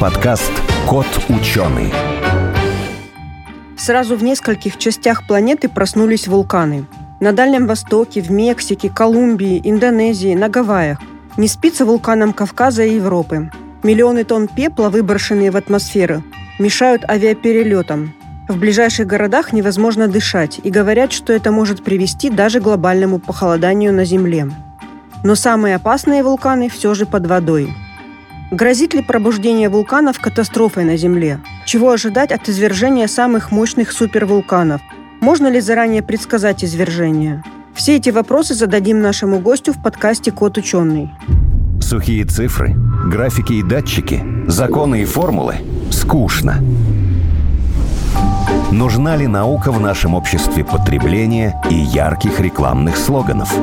Подкаст «Кот ученый». Сразу в нескольких частях планеты проснулись вулканы. На Дальнем Востоке, в Мексике, Колумбии, Индонезии, на Гавайях. Не спится вулканам Кавказа и Европы. Миллионы тонн пепла, выброшенные в атмосферу, мешают авиаперелетам. В ближайших городах невозможно дышать, и говорят, что это может привести даже к глобальному похолоданию на Земле. Но самые опасные вулканы все же под водой – Грозит ли пробуждение вулканов катастрофой на Земле? Чего ожидать от извержения самых мощных супервулканов? Можно ли заранее предсказать извержение? Все эти вопросы зададим нашему гостю в подкасте «Кот ученый». Сухие цифры, графики и датчики, законы и формулы – скучно. Нужна ли наука в нашем обществе потребления и ярких рекламных слоганов?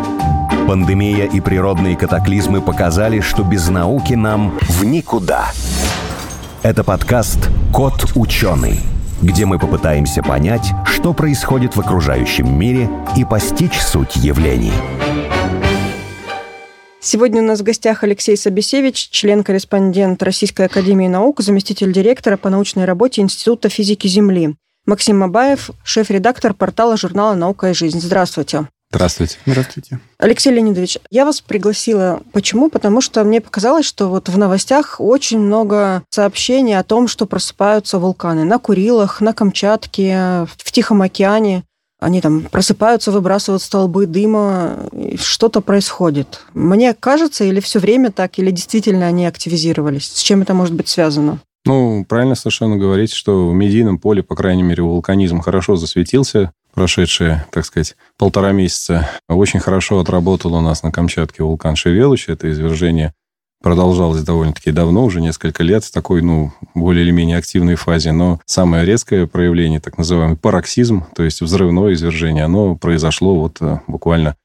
Пандемия и природные катаклизмы показали, что без науки нам в никуда. Это подкаст «Кот ученый», где мы попытаемся понять, что происходит в окружающем мире и постичь суть явлений. Сегодня у нас в гостях Алексей Собесевич, член-корреспондент Российской Академии Наук, заместитель директора по научной работе Института физики Земли. Максим Мабаев, шеф-редактор портала журнала «Наука и жизнь». Здравствуйте. Здравствуйте. Здравствуйте. Алексей Леонидович, я вас пригласила. Почему? Потому что мне показалось, что вот в новостях очень много сообщений о том, что просыпаются вулканы на Курилах, на Камчатке, в Тихом океане. Они там просыпаются, выбрасывают столбы дыма, что-то происходит. Мне кажется, или все время так, или действительно они активизировались? С чем это может быть связано? Ну, правильно совершенно говорить, что в медийном поле, по крайней мере, вулканизм хорошо засветился прошедшие, так сказать, полтора месяца. Очень хорошо отработал у нас на Камчатке вулкан Шевелыч. Это извержение продолжалось довольно-таки давно, уже несколько лет в такой, ну, более или менее активной фазе. Но самое резкое проявление, так называемый пароксизм, то есть взрывное извержение, оно произошло вот э, буквально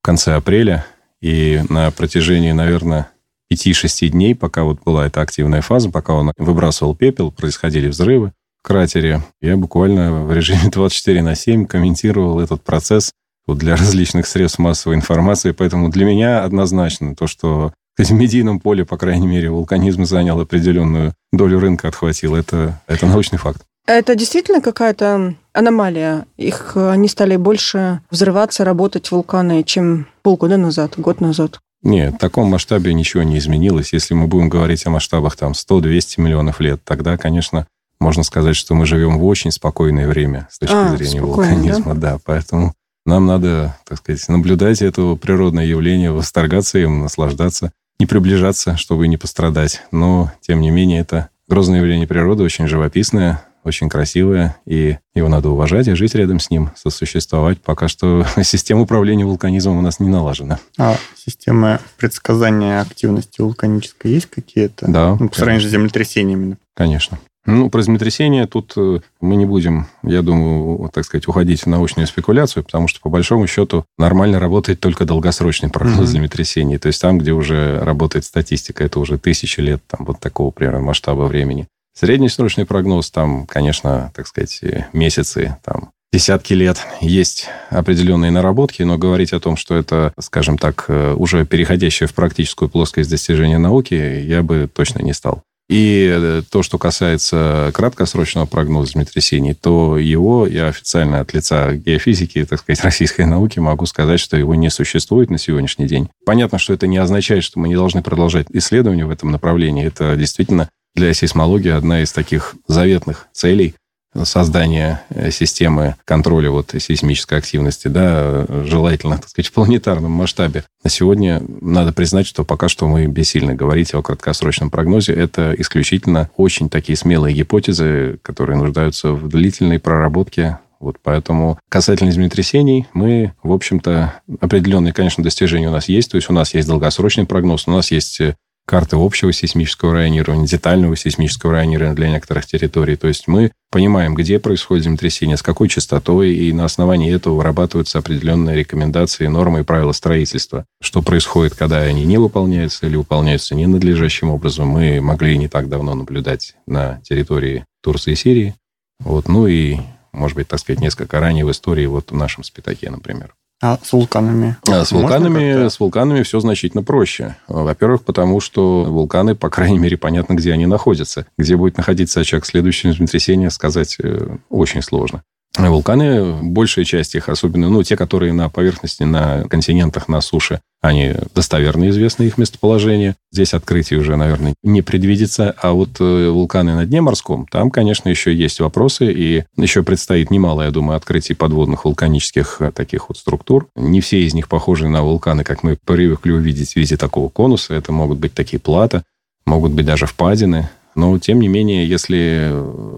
в конце апреля. И на протяжении, наверное, 5-6 дней, пока вот была эта активная фаза, пока он выбрасывал пепел, происходили взрывы кратере. Я буквально в режиме 24 на 7 комментировал этот процесс для различных средств массовой информации. Поэтому для меня однозначно то, что в медийном поле, по крайней мере, вулканизм занял определенную долю рынка, отхватил, это, это научный факт. Это действительно какая-то аномалия? Их они стали больше взрываться, работать вулканы, чем полгода назад, год назад? Нет, в таком масштабе ничего не изменилось. Если мы будем говорить о масштабах там 100-200 миллионов лет, тогда, конечно, можно сказать, что мы живем в очень спокойное время с точки а, зрения вулканизма. Да? да, поэтому нам надо, так сказать, наблюдать это природное явление, восторгаться им, наслаждаться, не приближаться, чтобы не пострадать. Но, тем не менее, это грозное явление природы, очень живописное, очень красивое, и его надо уважать и жить рядом с ним, сосуществовать. Пока что система управления вулканизмом у нас не налажена. А системы предсказания активности вулканической есть какие-то? Да. Ну, по сравнению с землетрясениями. Конечно. Ну, про землетрясение тут э, мы не будем, я думаю, так сказать, уходить в научную спекуляцию, потому что, по большому счету, нормально работает только долгосрочный прогноз mm-hmm. землетрясений. То есть там, где уже работает статистика, это уже тысячи лет там, вот такого, примерно, масштаба времени. Среднесрочный прогноз, там, конечно, так сказать, месяцы, там, десятки лет есть определенные наработки, но говорить о том, что это, скажем так, э, уже переходящее в практическую плоскость достижения науки, я бы точно не стал. И э, то, что касается краткосрочного прогноза землетрясений, то его я официально от лица геофизики, так сказать, российской науки могу сказать, что его не существует на сегодняшний день. Понятно, что это не означает, что мы не должны продолжать исследования в этом направлении. Это действительно для сейсмологии одна из таких заветных целей создания э, системы контроля вот сейсмической активности, да, желательно, так сказать, в планетарном масштабе. На сегодня надо признать, что пока что мы бессильны говорить о краткосрочном прогнозе. Это исключительно очень такие смелые гипотезы, которые нуждаются в длительной проработке вот поэтому касательно землетрясений мы, в общем-то, определенные, конечно, достижения у нас есть. То есть у нас есть долгосрочный прогноз, у нас есть э, карты общего сейсмического районирования, детального сейсмического районирования для некоторых территорий. То есть мы понимаем, где происходит землетрясение, с какой частотой, и на основании этого вырабатываются определенные рекомендации, нормы и правила строительства. Что происходит, когда они не выполняются или выполняются ненадлежащим образом, мы могли не так давно наблюдать на территории Турции и Сирии. Вот, ну и, может быть, так сказать, несколько ранее в истории, вот в нашем Спитаке, например. А с вулканами? А с вулканами, с вулканами все значительно проще. Во-первых, потому что вулканы, по крайней мере, понятно, где они находятся. Где будет находиться очаг следующего землетрясения, сказать э, очень сложно. Вулканы, большая часть их, особенно ну, те, которые на поверхности, на континентах, на суше, они достоверно известны, их местоположение. Здесь открытий уже, наверное, не предвидится. А вот э, вулканы на дне морском, там, конечно, еще есть вопросы. И еще предстоит немало, я думаю, открытий подводных вулканических э, таких вот структур. Не все из них похожи на вулканы, как мы привыкли увидеть в виде такого конуса. Это могут быть такие платы, могут быть даже впадины. Но, тем не менее, если,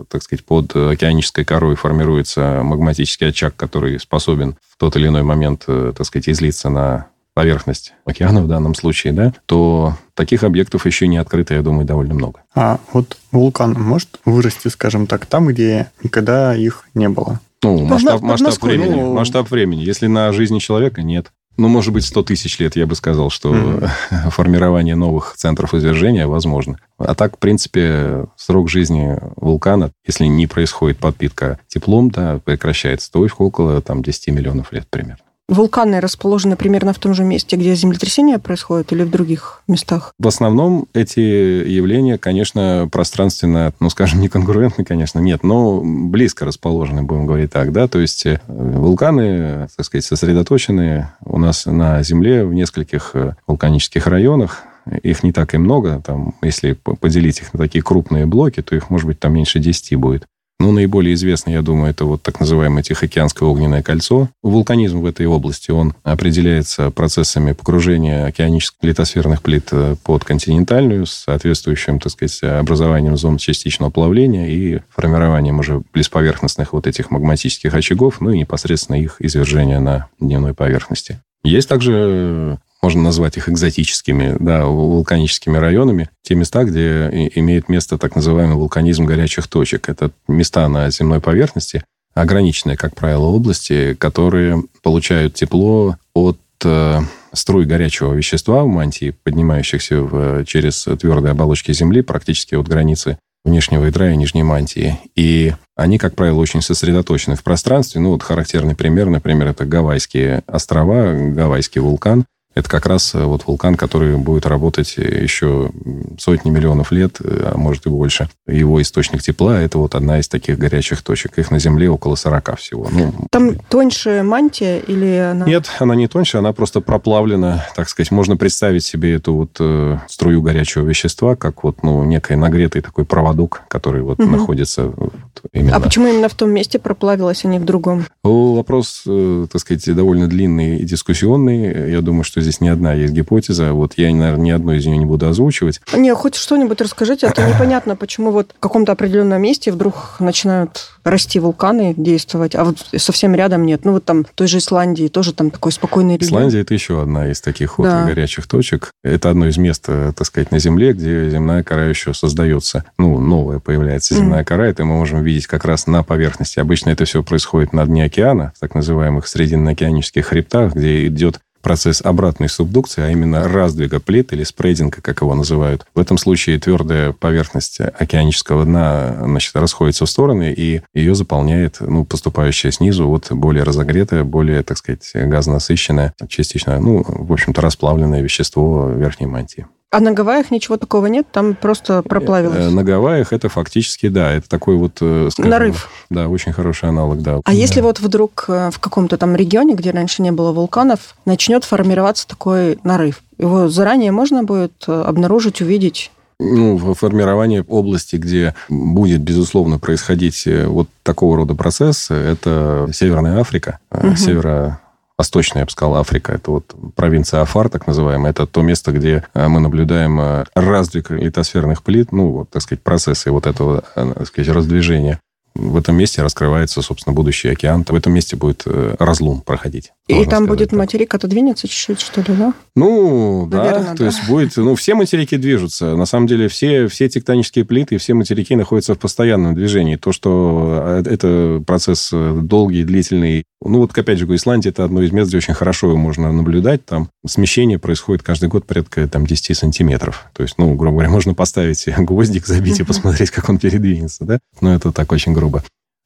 так сказать, под океанической корой формируется магматический очаг, который способен в тот или иной момент, э, так сказать, излиться на поверхность океана в данном случае, да, то таких объектов еще не открыто, я думаю, довольно много. А вот вулкан может вырасти, скажем так, там, где никогда их не было? Ну, масштаб, масштаб времени. Ну... Масштаб времени. Если на жизни человека, нет. Ну, может быть, 100 тысяч лет, я бы сказал, что mm-hmm. формирование новых центров извержения возможно. А так, в принципе, срок жизни вулкана, если не происходит подпитка теплом, да, прекращается, то около там, 10 миллионов лет примерно. Вулканы расположены примерно в том же месте, где землетрясения происходят, или в других местах? В основном эти явления, конечно, пространственно, ну, скажем, не конкурентны, конечно, нет, но близко расположены, будем говорить так, да, то есть э, вулканы, так сказать, сосредоточены у нас на Земле в нескольких э, вулканических районах, их не так и много, там, если поделить их на такие крупные блоки, то их, может быть, там меньше 10 будет. Ну, наиболее известный, я думаю, это вот так называемое Тихоокеанское огненное кольцо. Вулканизм в этой области, он определяется процессами погружения океанических литосферных плит э, под континентальную с соответствующим, так сказать, образованием зон частичного плавления и формированием уже близповерхностных вот этих магматических очагов, ну и непосредственно их извержения на дневной поверхности. Есть также можно назвать их экзотическими, да, вулканическими районами, те места, где имеет место так называемый вулканизм горячих точек. Это места на земной поверхности, ограниченные, как правило, области, которые получают тепло от э, струй горячего вещества в мантии, поднимающихся в, через твердые оболочки Земли, практически от границы внешнего ядра и нижней мантии. И они, как правило, очень сосредоточены в пространстве. Ну, вот характерный пример, например, это Гавайские острова, Гавайский вулкан, это как раз э, вот вулкан, который будет работать еще сотни миллионов лет, э, а может и больше. Его источник тепла – это вот одна из таких горячих точек. Их на Земле около 40 всего. Ну, Там тоньше мантия или она... Нет, она не тоньше, она просто проплавлена, так сказать. Можно представить себе эту вот э, струю горячего вещества, как вот, ну, некий нагретый такой проводок, который вот угу. находится вот, именно... А почему именно в том месте проплавилась, а не в другом? Вопрос, э, так сказать, довольно длинный и дискуссионный. Я думаю, что здесь не одна есть гипотеза. Вот я, наверное, ни одной из нее не буду озвучивать. Не, хоть что-нибудь расскажите, а то непонятно, почему вот в каком-то определенном месте вдруг начинают расти вулканы, действовать, а вот совсем рядом нет. Ну, вот там той же Исландии тоже там такой спокойный регион. Исландия – это еще одна из таких вот да. горячих точек. Это одно из мест, э, так сказать, на Земле, где земная кора еще создается. Ну, новая появляется земная mm. кора. Это мы можем видеть как раз на поверхности. Обычно это все происходит на дне океана, в так называемых срединно-океанических хребтах, где идет процесс обратной субдукции, а именно раздвига плит или спрейдинга, как его называют. В этом случае твердая поверхность океанического дна значит, расходится в стороны, и ее заполняет ну, поступающая снизу вот более разогретое, более, так сказать, газонасыщенное, частично, ну, в общем-то, расплавленное вещество верхней мантии. А на Гавайях ничего такого нет? Там просто проплавилось? Э, на Гавайях это фактически, да, это такой вот... Э, скажем, Нарыв. Да, очень хороший аналог, да. А да. если вот вдруг э, в каком-то там регионе, где раньше не было вулканов, начнет формироваться такой нарыв, его заранее можно будет обнаружить, увидеть? ну, формирование области, где будет, безусловно, происходить вот такого рода процесс, это Северная Африка, угу. северо Восточная, я бы сказал, Африка. Это вот провинция Афар, так называемая. Это то место, где э, мы наблюдаем э, раздвиг литосферных плит, ну, вот, так сказать, процессы вот этого, э, так сказать, раздвижения в этом месте раскрывается, собственно, будущий океан. В этом месте будет разлом проходить. И там будет так. материк отодвинется чуть-чуть, что ли, да? Ну, Наверное, да, то есть будет... Ну, все материки движутся. На самом деле все, все тектонические плиты, все материки находятся в постоянном движении. То, что это процесс долгий, длительный, ну, вот, опять же, Исландия – это одно из мест, где очень хорошо его можно наблюдать. Там смещение происходит каждый год порядка там, 10 сантиметров. То есть, ну, грубо говоря, можно поставить гвоздик, забить и посмотреть, как он передвинется, да? Но это так очень грубо.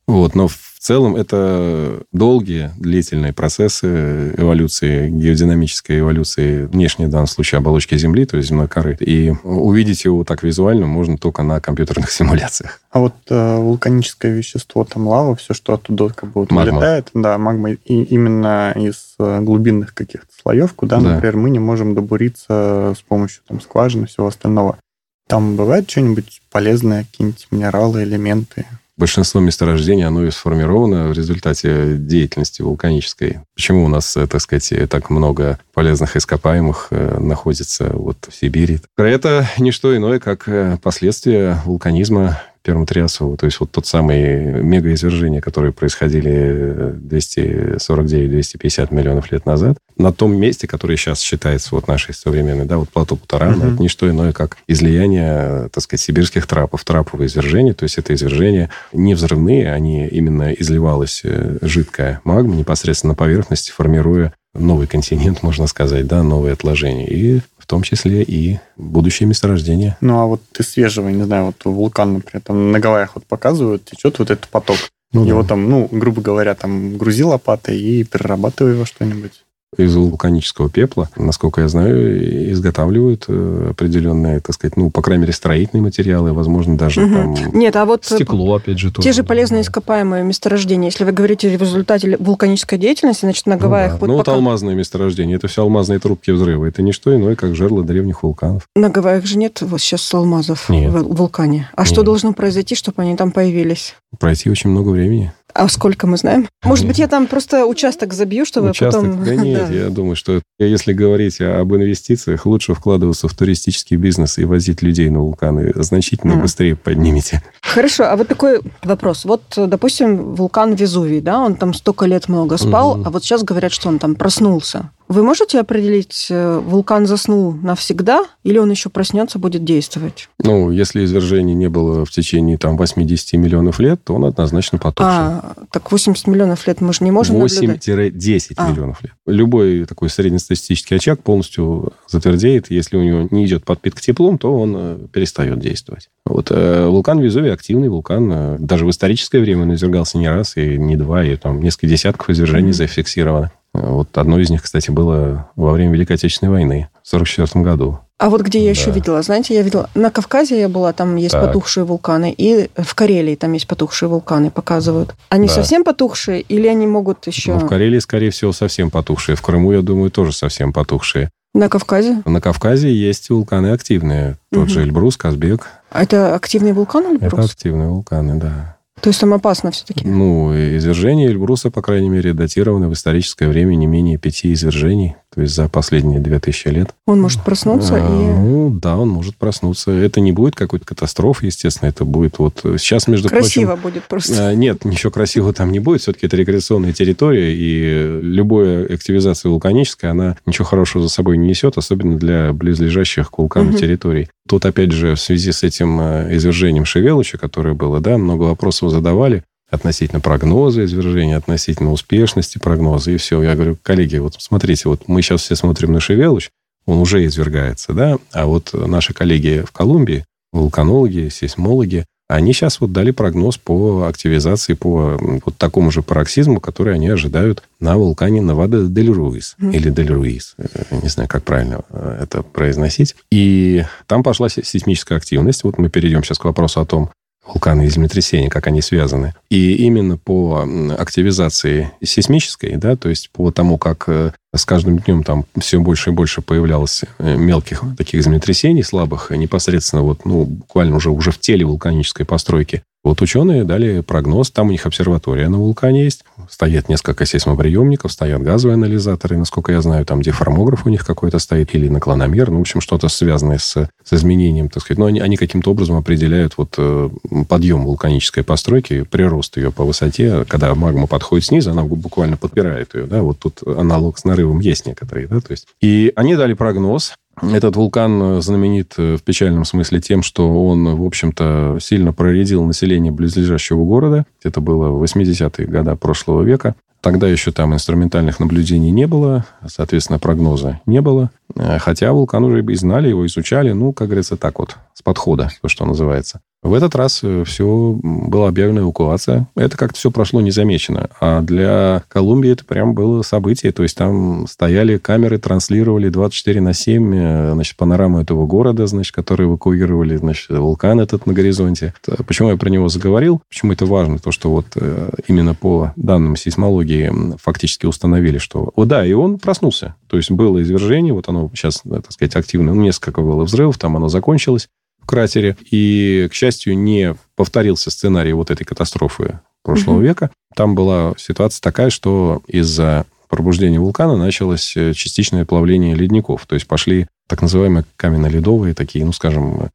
Вот, но в целом это долгие, длительные процессы эволюции, геодинамической эволюции внешней, в данном случае, оболочки Земли, то есть земной коры. И увидеть его так визуально можно только на компьютерных симуляциях. А вот э, вулканическое вещество, там лава, все, что оттуда как бы вот вылетает, да, магма, и именно из э, глубинных каких-то слоев, куда, Да. например, мы не можем добуриться с помощью там скважины и всего остального. Там бывает что-нибудь полезное, какие-нибудь минералы, элементы? Большинство месторождений, оно и сформировано в результате деятельности вулканической. Почему у нас, э, так сказать, так много полезных ископаемых э, находится вот в Сибири? Это не что иное, как э, последствия вулканизма Пермтриасового. То есть вот тот самый мегаизвержения, которые происходили э, 249-250 миллионов лет назад, на том месте, которое сейчас считается вот нашей современной, да, вот плато Путарана, Мгм. это не что иное, как излияние, так сказать, сибирских трапов, траповые извержения. То есть это извержения не взрывные, они именно изливалась э, жидкая магма непосредственно на поверхности, формируя новый континент, можно сказать, да, новые отложения. И в том числе и будущее месторождение. Ну, а вот из свежего, не знаю, вот вулкан, например, там на Гавайях вот показывают, течет вот этот поток. Его там, ну, грубо говоря, там грузи лопатой и перерабатывай во что-нибудь. Из вулканического пепла, насколько я знаю, изготавливают э, определенные, так сказать, ну, по крайней мере, строительные материалы, возможно, даже Мгм. там Нет, а вот э, Стекло, опять же, тоже. те же полезные ископаемые месторождения, если вы говорите в результате вулканической деятельности, значит, на Ну Гавайях да. вот Ну, вот пока- алмазное месторождение. Это все алмазные трубки взрыва. Это не что иное, как жерло древних вулканов. на Гавайях же нет вот сейчас алмазов Нет. в вулкане. А что Нет. должно произойти, чтобы они там появились? Пройти очень много времени. А сколько мы знаем? Может быть, я там просто участок забью, чтобы Участок? потом... Да нет, Да. я думаю, что если говорить об инвестициях, лучше вкладываться в туристический бизнес и возить людей на вулканы. Значительно быстрее поднимете. Хорошо, а вот такой вопрос. Вот, допустим, вулкан Везувий, да, он там столько лет много спал, а вот сейчас говорят, что он там проснулся. Вы можете определить, э, вулкан заснул навсегда или он еще проснется, будет действовать? Ну, если извержений не было в течение там 80 миллионов лет, то он однозначно потухший. А, так 80 миллионов лет мы же не можем наблюдать. 8-10 А. миллионов лет. Любой такой среднестатистический очаг полностью затвердеет. Если у него не идет подпитка теплом, то он э, перестает действовать. Вот э, вулкан Везувий активный вулкан. даже в историческое время он извергался не раз и не два, и там несколько десятков извержений Мгм. зафиксировано. Вот одно из них, кстати, было во время Великой Отечественной войны в 1944 году. А вот где я еще Да. видела, знаете, я видела, на Кавказе я была, там есть Так. потухшие вулканы, и в Карелии там есть потухшие вулканы, показывают. Они Да. совсем потухшие или они могут еще Но в Карелии, скорее всего, совсем потухшие. В Крыму, я думаю, тоже совсем потухшие. на Кавказе? На Кавказе есть вулканы активные. Тот Мгм. же Эльбрус, Казбек. А это активный вулкан или Это активные вулканы, да. То есть там опасно все-таки? Ну, и извержения Эльбруса, по крайней мере, датированы в историческое время не менее пяти извержений, то есть за последние две тысячи лет. Он может проснуться А, и... Ну, да, он может проснуться. Это не будет какой-то катастрофы, естественно, это будет вот... Сейчас, между Красиво прочим... будет просто. а, Нет, ничего красивого там не будет. Все-таки это рекреационная территория, и любая активизация вулканическая, она ничего хорошего за собой не несет, особенно для близлежащих к вулкану Мгм. территорий. Тут, опять же, в связи с этим э, извержением Шевелыча, которое было, да, много вопросов задавали относительно прогноза извержения, относительно успешности прогноза, и все. Я говорю, коллеги, вот смотрите, вот мы сейчас все смотрим на Шевелыч, он уже извергается, да, а вот наши коллеги в Колумбии, вулканологи, сейсмологи, они сейчас вот дали прогноз по активизации, по вот такому же пароксизму, который они ожидают на вулкане Навада дель Руис. Мгм. Или дель Руис. Э, Не знаю, как правильно э, это произносить. И там пошла се- сейсмическая активность. Вот мы перейдем сейчас к вопросу о том, вулканы и землетрясения, как они связаны. И именно по активизации сейсмической, да, то есть по тому, как э, с каждым днем там все больше и больше появлялось э, мелких таких землетрясений слабых, непосредственно вот, ну, буквально уже, уже в теле вулканической постройки. Вот ученые дали прогноз, там у них обсерватория на вулкане есть, стоят несколько сейсмоприемников, стоят газовые анализаторы, насколько я знаю, там деформограф у них какой-то стоит, или наклономер, ну, в общем, что-то связанное с, с изменением, так сказать. Но они, они каким-то образом определяют вот э, подъем вулканической постройки, прирост ее по высоте, когда магма подходит снизу, она буквально подпирает ее, да, вот тут аналог с нарывом есть некоторые, да, то есть. И они дали прогноз, этот вулкан знаменит э, в печальном смысле тем, что он, в общем-то, сильно проредил население близлежащего города. Это было в 80-е годы прошлого века. Тогда еще там инструментальных наблюдений не было, соответственно, прогноза не было. Э, Хотя вулкан уже и знали, его изучали, ну, как говорится, так вот, с подхода, то, что называется. В этот раз э, все была объявлена эвакуация. Это как-то все прошло незамечено. А для Колумбии это прям было событие. То есть там стояли камеры, транслировали 24 на 7 э, значит, панораму этого города, значит, который эвакуировали, значит, вулкан этот на горизонте. Почему я про него заговорил? Почему это важно? То, что вот э, именно по данным сейсмологии фактически установили, что... О, да, и он проснулся. То есть было извержение, вот оно сейчас, так сказать, активно, ну, несколько было взрывов, там оно закончилось кратере. И, к счастью, не повторился сценарий вот этой катастрофы прошлого угу. века. Там была ситуация такая, что из-за пробуждения вулкана началось э, частичное плавление ледников. То есть пошли так называемые каменно-ледовые такие, ну, скажем,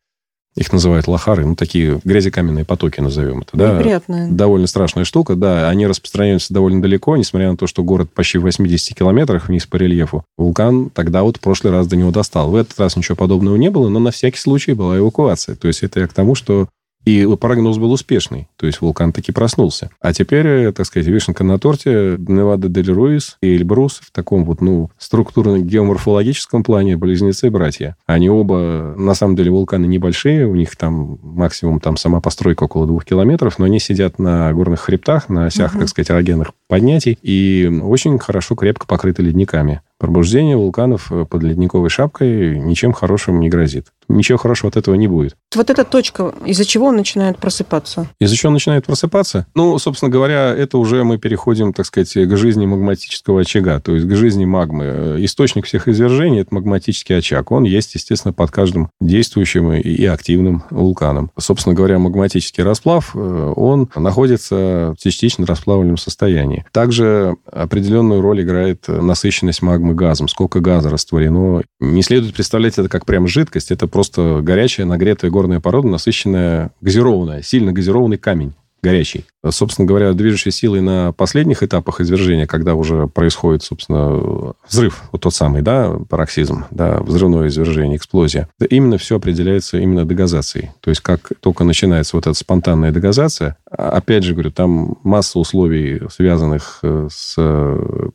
их называют лохары, ну, такие грязекаменные потоки, назовем это. Да? Неприятная. Довольно страшная штука, да. Они распространяются довольно далеко, несмотря на то, что город почти в 80 километрах вниз по рельефу. Вулкан тогда вот в прошлый раз до него достал. В этот раз ничего подобного не было, но на всякий случай была эвакуация. То есть это я к тому, что и прогноз был успешный. То есть вулкан таки проснулся. А теперь, э, так сказать, вишенка на торте Невада дель Руис и Эльбрус в таком вот, ну, структурно-геоморфологическом плане близнецы-братья. Они оба, на самом деле, вулканы небольшие. У них там максимум там сама постройка около двух километров, но они сидят на горных хребтах, на осях, угу. так сказать, эрогенных поднятий и очень хорошо, крепко покрыты ледниками. Пробуждение вулканов э, под ледниковой шапкой ничем хорошим не грозит ничего хорошего от этого не будет. Вот эта точка, из-за чего он начинает просыпаться? Из-за чего он начинает просыпаться? Ну, собственно говоря, это уже мы переходим, так сказать, к жизни магматического очага, то есть к жизни магмы. Источник всех извержений – это магматический очаг. Он есть, естественно, под каждым действующим и активным вулканом. Собственно говоря, магматический расплав, э, он находится в частично расплавленном состоянии. Также определенную роль играет насыщенность магмы газом. Сколько газа растворено. Не следует представлять это как прям жидкость, это просто просто горячая, нагретая горная порода, насыщенная, газированная, сильно газированный камень горячий. Собственно говоря, движущей силой на последних этапах извержения, когда уже происходит, собственно, взрыв, вот тот самый, да, пароксизм, да, взрывное извержение, эксплозия, именно все определяется именно дегазацией. То есть, как только начинается вот эта спонтанная дегазация, опять же, говорю, там масса условий, связанных э, с,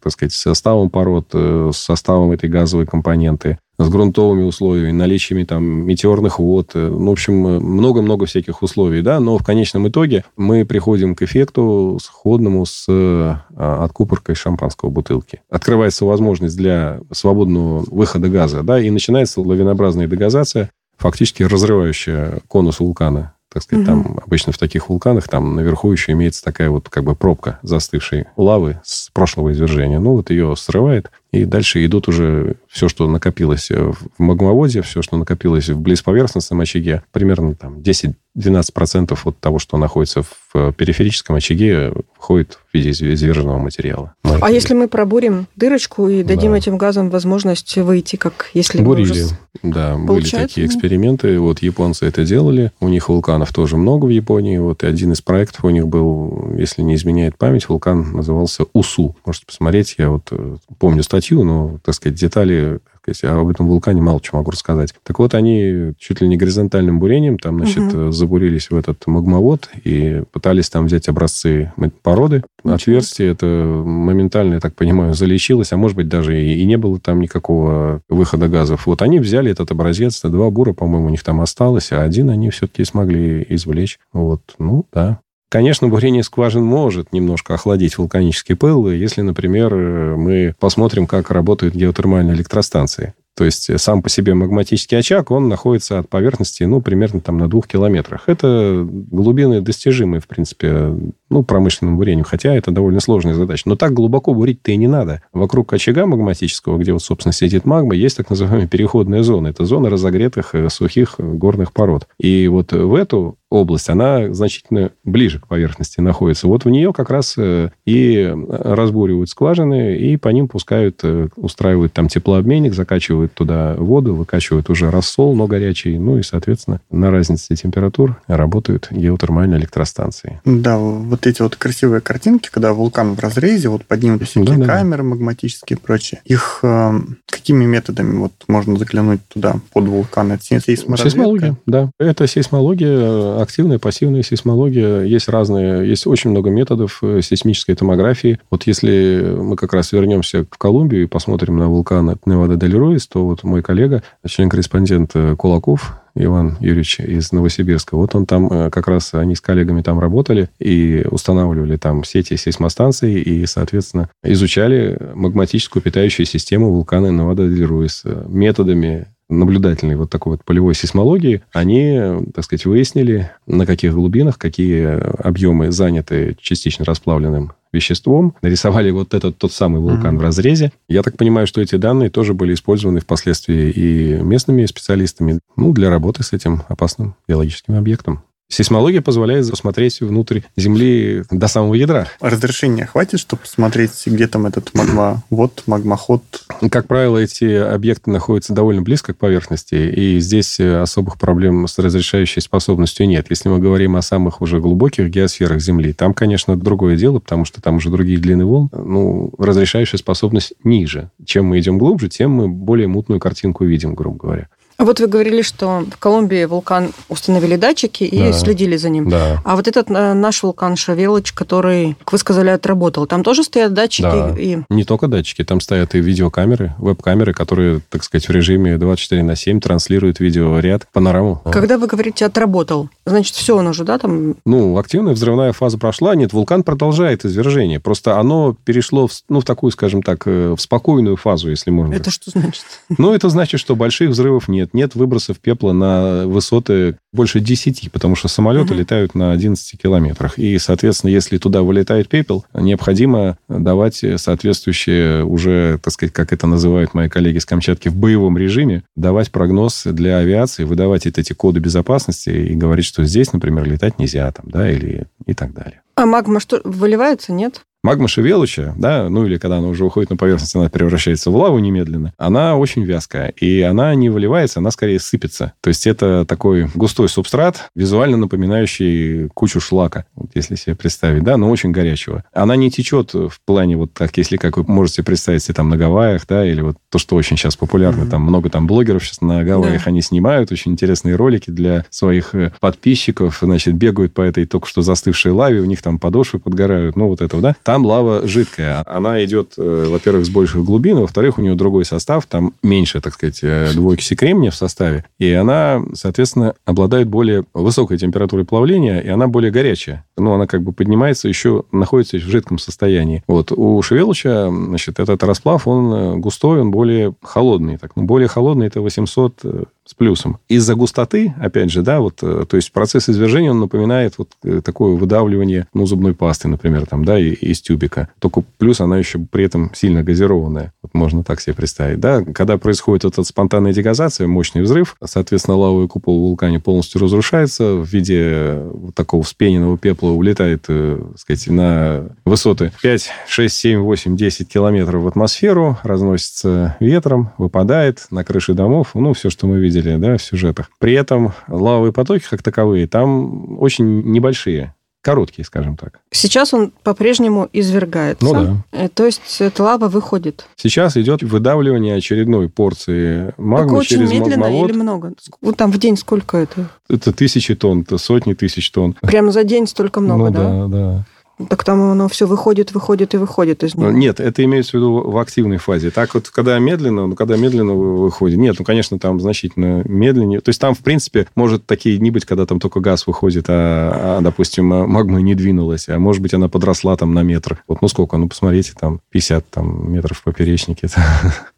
так сказать, составом пород, э, составом этой газовой компоненты, с грунтовыми условиями, наличиями там метеорных вод. Э, ну, в общем, много-много всяких условий, да, но в конечном итоге мы приходим к эффекту сходному с а, откупоркой шампанского бутылки. Открывается возможность для свободного выхода газа, да, и начинается лавинообразная дегазация, фактически разрывающая конус вулкана так сказать, угу. там обычно в таких вулканах там наверху еще имеется такая вот как бы пробка застывшей лавы с прошлого извержения. Ну, вот ее срывает, и дальше идут уже все, что накопилось в магмоводе, все, что накопилось в близповерхностном очаге, примерно там 10-12% от того, что находится в периферическом очаге, входит в виде изверженного материала. А если мы пробурим дырочку и дадим да. этим газам возможность выйти, как если Бурили, уже... да, Получается? были такие эксперименты. Вот японцы это делали. У них вулканов тоже много в Японии. Вот и один из проектов у них был, если не изменяет память, вулкан назывался Усу. Можете посмотреть. Я вот э, помню статью, но, так сказать, детали сказать, об этом вулкане мало чего могу рассказать. Так вот, они чуть ли не горизонтальным бурением там, значит, угу. забурились в этот магмовод и пытались там взять образцы породы. Отверстие это моментально, я так понимаю, залечилось, а может быть, даже и, и не было там никакого выхода газов. Вот они взяли этот образец, два бура, по-моему, у них там осталось, а один они все-таки смогли извлечь. Вот, ну, да, Конечно, бурение скважин может немножко охладить вулканический пыл, если, например, мы посмотрим, как работают геотермальные электростанции. То есть э, сам по себе магматический очаг, он находится от поверхности, ну, примерно там на двух километрах. Это глубины достижимые, в принципе, ну, промышленным бурением, хотя это довольно сложная задача. Но так глубоко бурить-то и не надо. Вокруг очага магматического, где вот, собственно, сидит магма, есть так называемая переходная зона. Это зона разогретых э, сухих горных пород. И вот в эту область, она значительно ближе к поверхности находится. Вот в нее как раз э, и разбуривают скважины, и по ним пускают, э, устраивают там теплообменник, закачивают туда воду, выкачивают уже рассол, но горячий, ну и, соответственно, на разнице температур работают геотермальные электростанции. Да, вот эти вот красивые картинки, когда вулкан в разрезе, вот под ним всякие да, камеры да. магматические и прочее, их э, какими методами вот можно заглянуть туда, под вулкан? Это сейсмология, да. Это сейсмология активная, пассивная сейсмология. Есть разные, есть очень много методов э, сейсмической томографии. Вот если мы как раз вернемся в Колумбию и посмотрим на вулкан Невада-дель Ройс, то вот мой коллега, член-корреспондент э, Кулаков, Иван Юрьевич из Новосибирска. Вот он там, э, как раз они с коллегами там работали и устанавливали там сети сейсмостанций и, соответственно, изучали магматическую питающую систему вулкана Навада-дель-Руис методами наблюдательной вот такой вот полевой сейсмологии, они, так сказать, выяснили, на каких глубинах, какие объемы заняты частично расплавленным веществом, нарисовали вот этот тот самый вулкан mm-hmm. в разрезе. Я так понимаю, что эти данные тоже были использованы впоследствии и местными специалистами ну, для работы с этим опасным биологическим объектом. Сейсмология позволяет посмотреть внутрь Земли до самого ядра. Разрешения хватит, чтобы посмотреть, где там этот магма, вот магмоход? Как правило, эти объекты находятся довольно близко к поверхности, и здесь э, особых проблем с разрешающей способностью нет. Если мы говорим о самых уже глубоких геосферах Земли, там, конечно, другое дело, потому что там уже другие длины волн. Ну, разрешающая способность ниже. Чем мы идем глубже, тем мы более мутную картинку видим, грубо говоря. Вот вы говорили, что в Колумбии вулкан установили датчики и да. следили за ним. Да. А вот этот э, наш вулкан Шавелыч, который, как вы сказали, отработал, там тоже стоят датчики? Да. И... Не только датчики, там стоят и видеокамеры, веб-камеры, которые, так сказать, в режиме 24 на 7 транслируют видеоряд, панораму. Когда вы говорите «отработал», значит, все он уже, да, там? Ну, активная взрывная фаза прошла. Нет, вулкан продолжает извержение. Просто оно перешло в, ну, в такую, скажем так, э, в спокойную фазу, если можно. Это что значит? Ну, это значит, что больших взрывов нет нет, нет выбросов пепла на высоты больше 10, потому что самолеты угу. летают на 11 километрах. И, соответственно, если туда вылетает пепел, необходимо давать соответствующие уже, так сказать, как это называют мои коллеги с Камчатки, в боевом режиме, давать прогноз для авиации, выдавать эти коды безопасности и говорить, что здесь, например, летать нельзя, там, да, или и так далее. А магма что, выливается, нет? Магма Шевелыча, да, ну или когда она уже уходит на поверхность, она превращается в лаву немедленно, она очень вязкая. И она не выливается, она скорее сыпется. То есть это такой густой субстрат, визуально напоминающий кучу шлака, вот если себе представить, да, но очень горячего. Она не течет в плане вот так, если как вы можете представить себе там на Гавайях, да, или вот то, что очень сейчас популярно, mm-hmm. там много там блогеров сейчас на Гавайях, да. они снимают очень интересные ролики для своих э, подписчиков, значит, бегают по этой только что застывшей лаве, у них там подошвы подгорают, ну вот этого, да. Там лава жидкая. Она идет, э, во-первых, с больших глубин, во-вторых, у нее другой состав, там меньше, так сказать, э, двуокиси кремния в составе, и она, соответственно, обладает более высокой температурой плавления, и она более горячая. Ну, она как бы поднимается, еще находится в жидком состоянии. Вот. У Шевелыча, значит, этот расплав, он густой, он более холодный. Так, ну, более холодный это 800 с плюсом. Из-за густоты, опять же, да, вот, э, то есть процесс извержения, он напоминает вот э, такое выдавливание, ну, зубной пасты, например, там, да, из тюбика. Только плюс она еще при этом сильно газированная. Вот можно так себе представить, да. Когда происходит вот эта спонтанная дегазация, мощный взрыв, соответственно, лавовый купол в полностью разрушается в виде вот такого вспененного пепла улетает, э, так сказать, на высоты 5, 6, 7, 8, 10 километров в атмосферу, разносится ветром, выпадает на крыши домов, ну, все, что мы видим видели да, в сюжетах. При этом лавовые потоки, как таковые, там очень небольшие короткие, скажем так. Сейчас он по-прежнему извергается. Ну да. Э, то есть эта лава выходит. Сейчас идет выдавливание очередной порции магмы Только очень через медленно магмовод. или много? Вот там в день сколько это? Это тысячи тонн, это сотни тысяч тонн. Прямо за день столько много, ну, да? да, да. Так там оно все выходит, выходит и выходит из него. Нет, это имеется в виду в активной фазе. Так вот, когда медленно, ну, когда медленно выходит. Нет, ну, конечно, там значительно медленнее. То есть там, в принципе, может такие не быть, когда там только газ выходит, а, а допустим, магма не двинулась, а может быть, она подросла там на метр. Вот, ну, сколько? Ну, посмотрите, там 50 там, метров в поперечнике.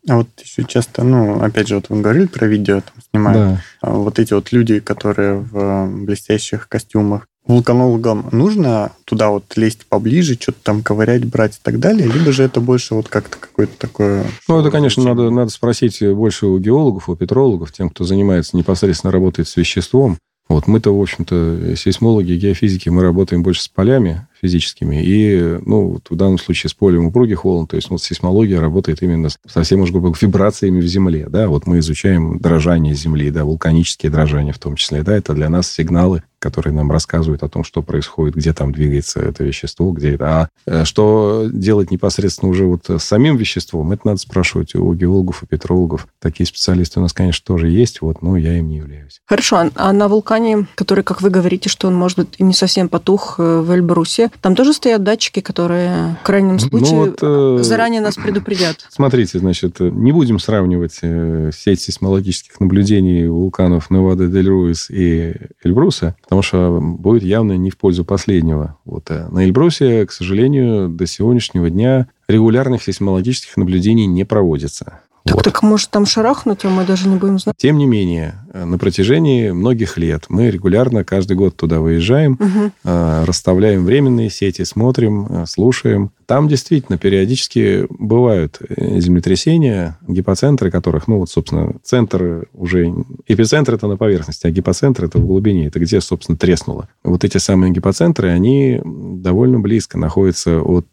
А вот еще часто, ну, опять же, вот вы говорили про видео, там, снимают. Да. А вот эти вот люди, которые в блестящих костюмах, вулканологам нужно туда вот лезть поближе, что-то там ковырять, брать и так далее, либо же это больше вот как-то какое-то такое... Ну, это, конечно, надо, надо спросить больше у геологов, у петрологов, тем, кто занимается непосредственно, работает с веществом. Вот мы-то, в общем-то, сейсмологи, геофизики, мы работаем больше с полями, физическими. И, ну, в данном случае с полем упругих волн, то есть вот сейсмология работает именно со всеми, может быть, вибрациями в земле, да, вот мы изучаем дрожание земли, да, вулканические дрожания в том числе, да, это для нас сигналы, которые нам рассказывают о том, что происходит, где там двигается это вещество, где это. А э, что делать непосредственно уже вот с самим веществом, это надо спрашивать у геологов, у петрологов. Такие специалисты у нас, конечно, тоже есть, вот, но я им не являюсь. Хорошо, а на вулкане, который, как вы говорите, что он, может быть, и не совсем потух э, в Эльбрусе, Там тоже стоят датчики, которые в крайнем ну случае ну, вот, э, заранее нас предупредят? Смотрите, значит, не будем сравнивать э, сеть сейсмологических наблюдений вулканов Невада-дель-Руис и Эльбруса, потому что будет явно не в пользу последнего. Вот. Э, на Эльбрусе, к сожалению, до сегодняшнего дня регулярных сейсмологических наблюдений не проводится. Так, вот. так может там шарахнуть, а мы даже не будем знать? Тем не менее, э, на протяжении многих лет мы регулярно каждый год туда выезжаем, угу. расставляем временные сети, смотрим, э, слушаем. Там действительно периодически бывают землетрясения, гипоцентры которых, ну вот, собственно, центр уже... Эпицентр это на поверхности, а гипоцентр это в глубине. Это где, собственно, треснуло. Вот эти самые гипоцентры, они довольно близко находятся от,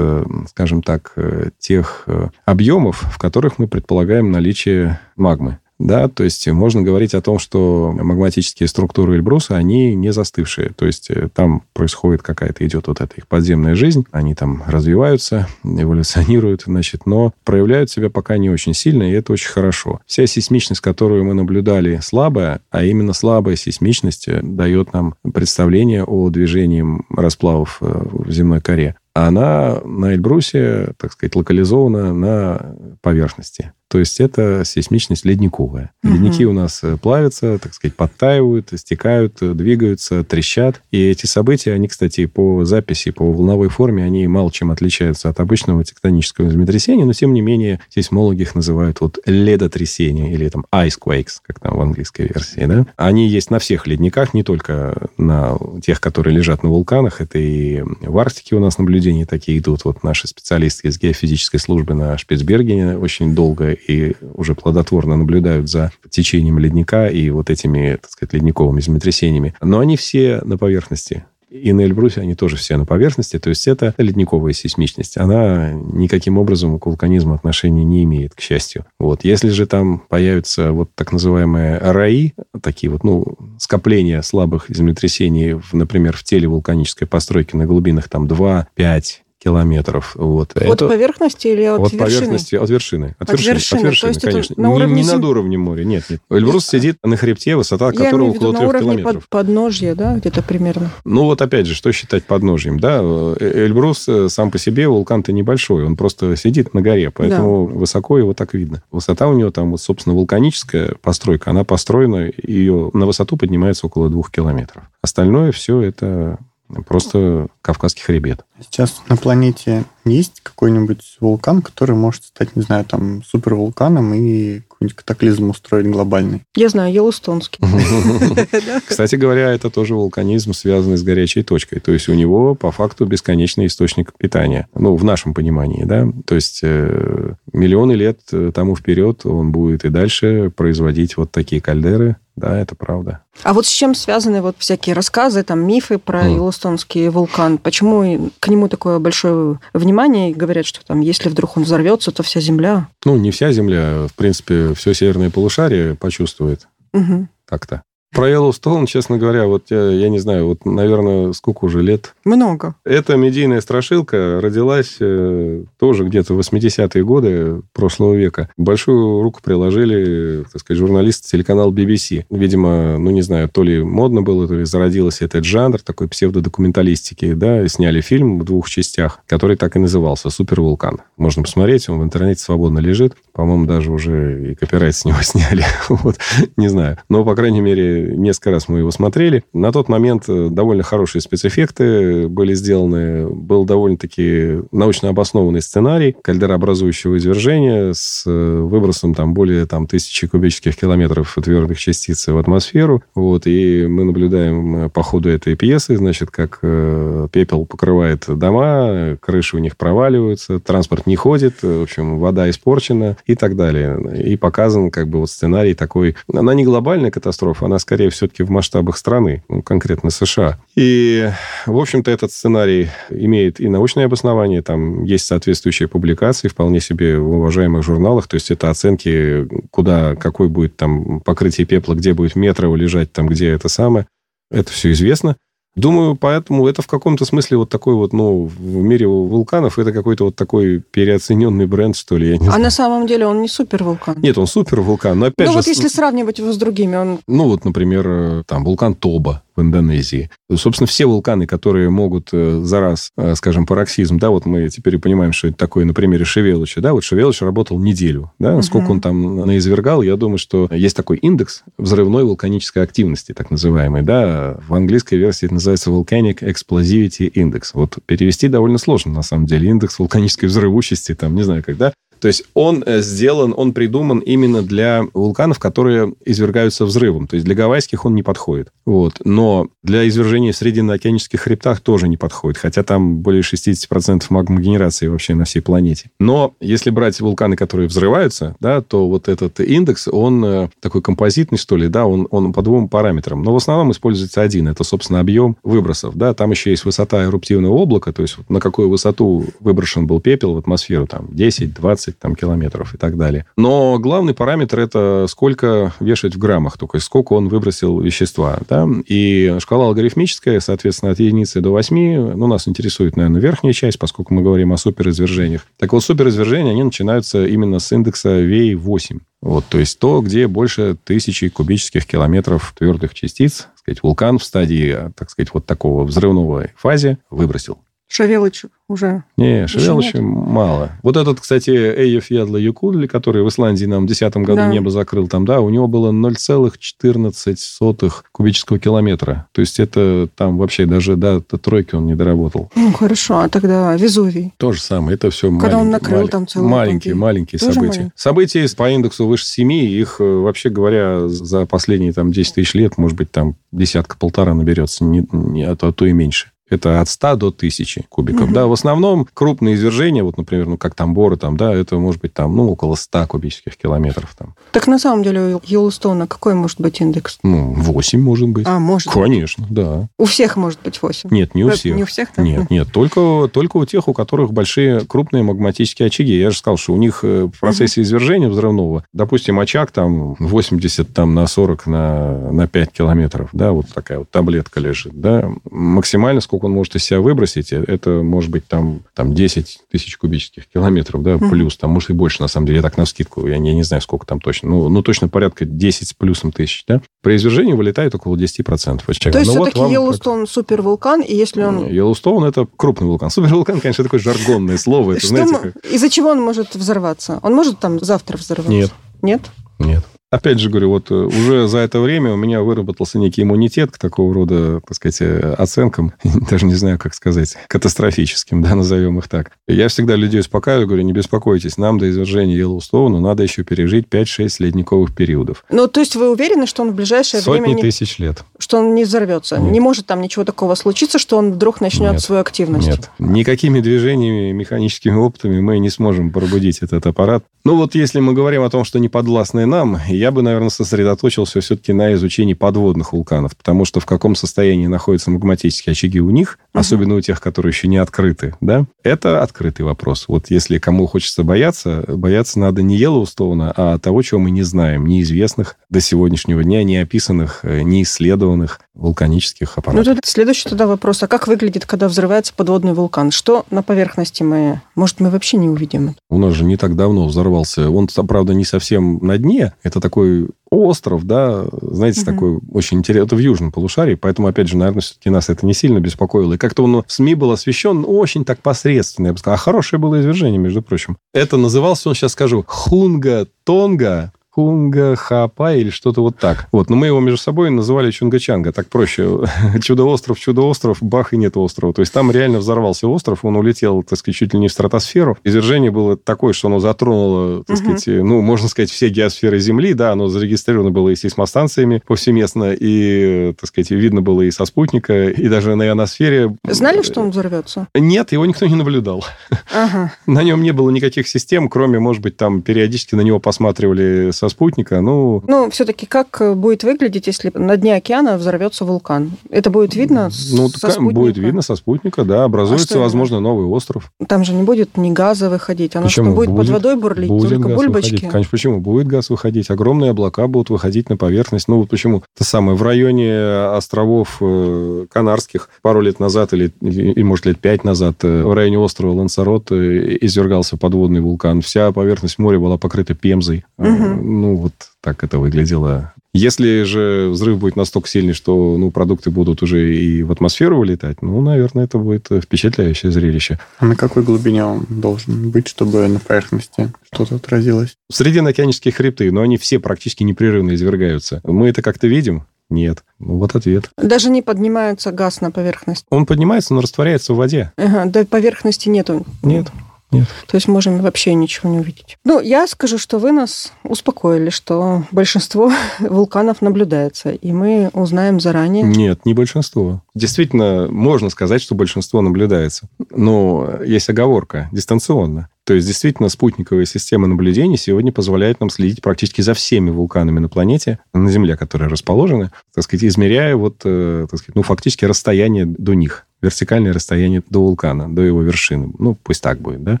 скажем так, тех объемов, в которых мы предполагаем предполагаем наличие магмы. Да, то есть можно говорить о том, что магматические структуры Эльбруса, они не застывшие. То есть э, там происходит какая-то, идет вот эта их подземная жизнь, они там развиваются, эволюционируют, значит, но проявляют себя пока не очень сильно, и это очень хорошо. Вся сейсмичность, которую мы наблюдали, слабая, а именно слабая сейсмичность э, дает нам представление о движении расплавов э, в земной коре она на Эльбрусе, так сказать, локализована на поверхности. То есть это сейсмичность ледниковая. Угу. Ледники у нас э, плавятся, так сказать, подтаивают, стекают, двигаются, трещат. И эти события, они, кстати, по записи, по волновой форме, они мало чем отличаются от обычного тектонического землетрясения, но, тем не менее, сейсмологи их называют вот ледотрясение или там ice quakes, как там в английской версии. Да? Они есть на всех ледниках, не только на тех, которые лежат на вулканах. Это и в Арктике у нас наблюдения такие идут. Вот наши специалисты из геофизической службы на Шпицбергене очень долго и уже плодотворно наблюдают за течением ледника и вот этими, так сказать, ледниковыми землетрясениями. Но они все на поверхности. И на Эльбрусе они тоже все на поверхности. То есть это ледниковая сейсмичность. Она никаким образом к вулканизму отношения не имеет, к счастью. Вот. Если же там появятся вот так называемые РАИ, такие вот, ну, скопления слабых землетрясений, в, например, в теле вулканической постройки на глубинах там 2, 5, километров. Вот. От это... поверхности или от, от вершины? поверхности, от вершины. От, от вершины, вершины, от вершины, то конечно. на уровне... Не, не над уровнем моря, нет, нет. Эльбрус сидит на хребте, высота Я которого около трех километров. под, подножья, да, где-то примерно. Ну вот опять же, что считать подножьем, да? Э, Эльбрус э, сам по себе вулкан-то небольшой, он просто сидит на горе, поэтому да. высоко его так видно. Высота у него там, вот, собственно, вулканическая постройка, она построена, ее на высоту поднимается около двух километров. Остальное все это Просто Кавказский хребет. Сейчас на планете есть какой-нибудь вулкан, который может стать, не знаю, там, супервулканом и какой-нибудь катаклизм устроить глобальный? Я знаю, Йеллоустонский. Кстати говоря, это тоже вулканизм, связанный с горячей точкой. То есть у него, по факту, бесконечный источник питания. Ну, в нашем понимании, да. То есть э, миллионы лет тому вперед он будет и дальше производить вот такие кальдеры, да, это правда. А вот с чем связаны вот всякие рассказы, там, мифы про mm. Йеллоустонский вулкан? Почему к нему такое большое внимание и говорят, что там, если вдруг он взорвется, то вся Земля? Ну, не вся Земля. В принципе, все северное полушарие почувствует. Угу. Так-то. Про Йеллоустоун, честно говоря, вот я, я не знаю, вот, наверное, сколько уже лет? Много. Эта медийная страшилка родилась э, тоже где-то в 80-е годы прошлого века. Большую руку приложили, так сказать, журналисты телеканал BBC. Видимо, ну, не знаю, то ли модно было, то ли зародился этот жанр такой псевдодокументалистики, да, и сняли фильм в двух частях, который так и назывался «Супервулкан». Можно посмотреть, он в интернете свободно лежит. По-моему, даже уже и копирайт с него сняли. вот, не знаю. Но, по крайней мере, несколько раз мы его смотрели. На тот момент э, довольно хорошие спецэффекты были сделаны. Был довольно-таки научно обоснованный сценарий кальдерообразующего извержения с э, выбросом там более там, тысячи кубических километров твердых частиц в атмосферу. Вот, и мы наблюдаем э, по ходу этой пьесы, значит, как пепел покрывает дома, крыши у них проваливаются, транспорт не ходит, в общем, вода испорчена и так далее. И показан как бы вот сценарий такой... Она не глобальная катастрофа, она скорее все-таки в масштабах страны, ну, конкретно США. И, в общем-то, этот сценарий имеет и научное обоснование, там есть соответствующие публикации, вполне себе в уважаемых журналах, то есть это оценки, куда, какой будет там покрытие пепла, где будет метрово лежать, там, где это самое. Это все известно. Думаю, поэтому это в каком-то смысле вот такой вот, ну, в мире вулканов это какой-то вот такой переоцененный бренд, что ли, я не а знаю. на самом деле он не супер вулкан? Нет, он супер вулкан, но опять ну, же... вот если сравнивать его с другими, он... Ну, вот, например, э, там, вулкан Тоба в Индонезии. Собственно, все вулканы, которые могут э, за раз, э, скажем, пароксизм, да, вот мы теперь понимаем, что это такое на примере Шевелыча, да, вот Шевелыч работал неделю, да, угу. сколько он там наизвергал, я думаю, что есть такой индекс взрывной вулканической активности, так называемый, да, в английской версии это называется Volcanic Explosivity Index. Вот перевести довольно сложно, на самом деле, индекс вулканической взрывущести, там, не знаю, когда, то есть он э, сделан, он придуман именно для вулканов, которые извергаются взрывом. То есть для гавайских он не подходит. Вот. Но для извержения в среднеокеанических хребтах тоже не подходит, хотя там более 60% магмогенерации вообще на всей планете. Но если брать вулканы, которые взрываются, да, то вот этот индекс, он э, такой композитный, что ли, да, он, он по двум параметрам. Но в основном используется один. Это, собственно, объем выбросов. Да, там еще есть высота эрупктивного облака, то есть на какую высоту выброшен был пепел в атмосферу, там 10, 20, 20 там, километров и так далее. Но главный параметр – это сколько вешать в граммах, только сколько он выбросил вещества. Да? И шкала алгоритмическая, соответственно, от единицы до 8, ну, нас интересует, наверное, верхняя часть, поскольку мы говорим о суперизвержениях. Так вот, суперизвержения, они начинаются именно с индекса VEI-8. Вот, то есть то, где больше тысячи кубических километров твердых частиц, сказать, вулкан в стадии, так сказать, вот такого взрывного фазе выбросил. Шавелыч уже? Не, Шавелыча мало. Вот этот, кстати, Эйев Ядла Юкудли, который в Исландии нам в 2010 году да. небо закрыл, там, да, у него было 0,14 кубического километра. То есть это там вообще даже до, до тройки он не доработал. Ну, хорошо. А тогда Везувий? То же самое. Это все Когда он накрыл там целый Маленькие, маленькие Тоже события. Маленькие. События по индексу выше 7, их, э, вообще говоря, за последние там 10 тысяч лет, может быть, там десятка-полтора наберется, не, не, а, то, а то и меньше. Это от 100 до 1000 кубиков. Угу. Да, в основном крупные извержения, вот, например, ну, как Тамборы, там, да, это может быть там, ну, около 100 кубических километров. Там. Так на самом деле у Йеллоустона какой может быть индекс? Ну, 8 может быть. А, может Конечно, да. У всех может быть 8? Нет, не у всех. Не у всех? Да? Нет, нет, только, только у тех, у которых большие крупные магматические очаги. Я же сказал, что у них э, в процессе угу. извержения взрывного, допустим, очаг там 80 там, на 40 на, на 5 километров, да, вот такая вот таблетка лежит, да, максимально сколько сколько он может из себя выбросить, э, это может быть там, там 10 тысяч кубических километров, да, плюс, там, может, и больше, на самом деле, я так на скидку, я не, я не знаю, сколько там точно, ну, ну, точно порядка 10 с плюсом тысяч, да. При извержении вылетает около 10% очага. То есть, ну, все-таки вот Йеллоустон как... супервулкан, и если он... Йеллоустон – это крупный вулкан. Супервулкан, конечно, такое жаргонное слово. Это, знаете, как... Из-за чего он может взорваться? Он может там завтра взорваться? Нет. Нет? Нет. Опять же говорю, вот э, уже за это время у меня выработался некий иммунитет к такого рода, так сказать, э, оценкам, даже не знаю, как сказать, катастрофическим, да, назовем их так. Я всегда людей успокаиваю, говорю, не беспокойтесь, нам до извержения Йеллоустоуна надо еще пережить 5-6 ледниковых периодов. Ну, то есть вы уверены, что он в ближайшее Сотни время... Сотни тысяч лет. Что он не взорвется? Нет. Не может там ничего такого случиться, что он вдруг начнет Нет. свою активность? Нет. Никакими движениями, механическими опытами мы не сможем пробудить этот аппарат. Ну, вот если мы говорим о том, что не подвластные нам, я бы, наверное, сосредоточился все-таки на изучении подводных вулканов, потому что в каком состоянии находятся магматические очаги у них, uh-huh. особенно у тех, которые еще не открыты, да, это открытый вопрос. Вот если кому хочется бояться, бояться надо не Йеллоустоуна, а того, чего мы не знаем, неизвестных до сегодняшнего дня, не описанных, э, не исследованных вулканических аппаратов. Ну, тогда следующий тогда вопрос. А как выглядит, когда взрывается подводный вулкан? Что на поверхности мы? Может, мы вообще не увидим? У нас же не так давно взорвался. Он, правда, не совсем на дне. Это такой остров, да, знаете, угу. такой очень интересный. Это в южном полушарии, поэтому, опять же, наверное, все-таки нас это не сильно беспокоило. И как-то он в СМИ был освещен очень так посредственно, я бы сказал. А хорошее было извержение, между прочим. Это назывался, он сейчас скажу, Хунга-Тонга Кунга, Хапа или что-то вот так. Вот, но мы его между собой называли Чунга-Чанга, так проще. Чудо-остров, чудо-остров, бах, и нет острова. То есть там реально взорвался остров, он улетел, так сказать, чуть ли не в стратосферу. Извержение было такое, что оно затронуло, так сказать, ну, можно сказать, все геосферы Земли, да, оно зарегистрировано было и сейсмостанциями повсеместно, и, так сказать, видно было и со спутника, и даже на ионосфере. Знали, что он взорвется? Нет, его никто не наблюдал. Ага. На нем не было никаких систем, кроме, может быть, там периодически на него посматривали со спутника, ну... Ну, все-таки как э, будет выглядеть, если на дне океана взорвется вулкан? Это будет видно ну, со спутника? будет видно со спутника, да. Образуется, а возможно, новый остров. Там же не будет ни газа выходить, оно почему? что, будет, будет под водой бурлить, будет только бульбочки? Выходить. Конечно, почему? Будет газ выходить. Огромные облака будут выходить на поверхность. Ну, вот почему? Это самое, в районе островов э, Канарских пару лет назад, или, или может, лет пять назад, э, в районе острова Лансарот извергался подводный вулкан. Вся поверхность моря была покрыта пемзой. Угу ну, вот так это выглядело. Если же взрыв будет настолько сильный, что ну, продукты будут уже и в атмосферу вылетать, ну, наверное, это будет впечатляющее зрелище. А на какой глубине он должен быть, чтобы на поверхности что-то отразилось? Среди океанические хребты, но они все практически непрерывно извергаются. Мы это как-то видим, нет. Ну, вот ответ. Даже не поднимается газ на поверхность? Он поднимается, но растворяется в воде. Ага, до поверхности нету? Нет. Нет. То есть можем вообще ничего не увидеть. Ну, я скажу, что вы нас успокоили, что большинство вулканов наблюдается, и мы узнаем заранее. Нет, не большинство. Действительно, можно сказать, что большинство наблюдается. Но есть оговорка – дистанционно. То есть, действительно, спутниковые системы наблюдения сегодня позволяют нам следить практически за всеми вулканами на планете, на Земле, которые расположены, так сказать, измеряя вот, э, так сказать, ну, фактически расстояние до них вертикальное расстояние до вулкана, до его вершины. Ну, пусть так будет, да?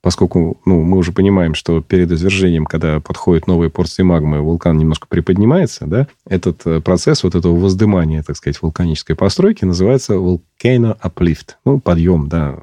Поскольку ну, мы уже понимаем, что перед извержением, когда подходят новые порции магмы, вулкан немножко приподнимается, да? Этот э, процесс вот этого воздымания, так сказать, вулканической постройки называется volcano uplift. Ну, подъем, да,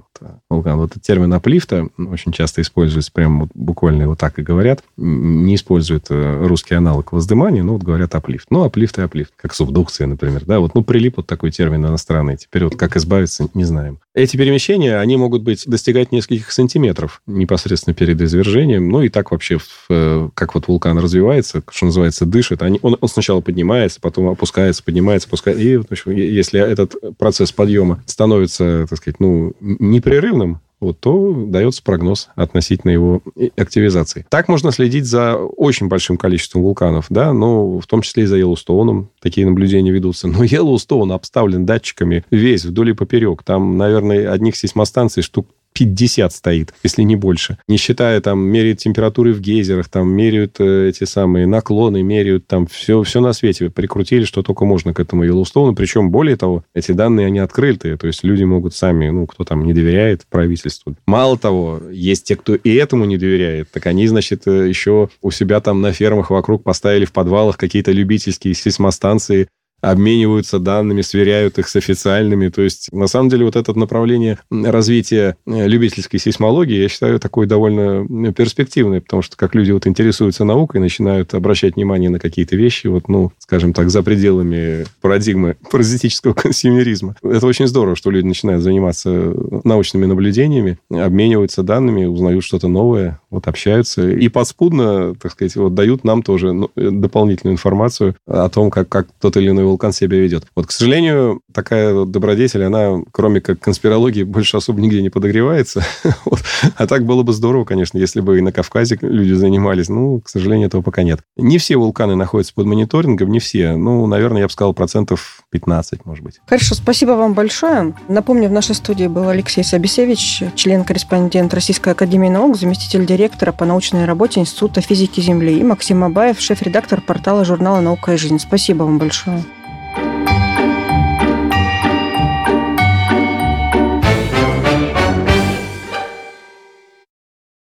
вулкан. Вот этот термин аплифта очень часто используется, прям вот буквально его так и говорят. Не используют э, русский аналог воздымания, но вот говорят аплифт. Ну, аплифт и аплифт, как субдукция, например. Да, вот, ну, прилип вот такой термин иностранный. Теперь вот как избавиться, не знаем. Эти перемещения, они могут быть достигать нескольких сантиметров непосредственно перед извержением. Ну, и так вообще, э, как вот вулкан развивается, что называется, дышит. Они, он, он сначала поднимается, потом опускается, поднимается, опускается. И, в общем, если этот процесс подъема становится, так сказать, ну, непрерывным, вот, то дается прогноз относительно его активизации. Так можно следить за очень большим количеством вулканов, да, но в том числе и за Йеллоустоуном такие наблюдения ведутся. Но Йеллоустоун обставлен датчиками весь вдоль и поперек. Там, наверное, одних сейсмостанций штук 50 стоит, если не больше. Не считая, там, меряют температуры в гейзерах, там, меряют э, эти самые наклоны, меряют там все, все на свете. Прикрутили, что только можно к этому Йеллоустоуну. Причем, более того, эти данные, они открытые. То есть люди могут сами, ну, кто там не доверяет правительству. Мало того, есть те, кто и этому не доверяет. Так они, значит, э, еще у себя там на фермах вокруг поставили в подвалах какие-то любительские сейсмостанции, обмениваются данными, сверяют их с официальными. То есть, на самом деле, вот это направление развития э, любительской сейсмологии, я считаю, такое довольно перспективное, потому что как люди вот интересуются наукой, начинают обращать внимание на какие-то вещи, вот, ну, скажем так, за пределами парадигмы паразитического консюмеризма. Это очень здорово, что люди начинают заниматься научными наблюдениями, обмениваются данными, узнают что-то новое, вот общаются и подспудно, так сказать, вот дают нам тоже ну, дополнительную информацию о том, как, как тот или иной вулкан себя ведет. Вот, к сожалению, такая добродетель, она, кроме как конспирологии, больше особо нигде не подогревается. вот. А так было бы здорово, конечно, если бы и на Кавказе люди занимались. Ну, к сожалению, этого пока нет. Не все вулканы находятся под мониторингом, не все. Ну, наверное, я бы сказал, процентов 15, может быть. Хорошо, спасибо вам большое. Напомню, в нашей студии был Алексей Собесевич, член-корреспондент Российской Академии Наук, заместитель директора по научной работе Института физики Земли, и Максим Абаев, шеф-редактор портала журнала «Наука и жизнь». Спасибо вам большое.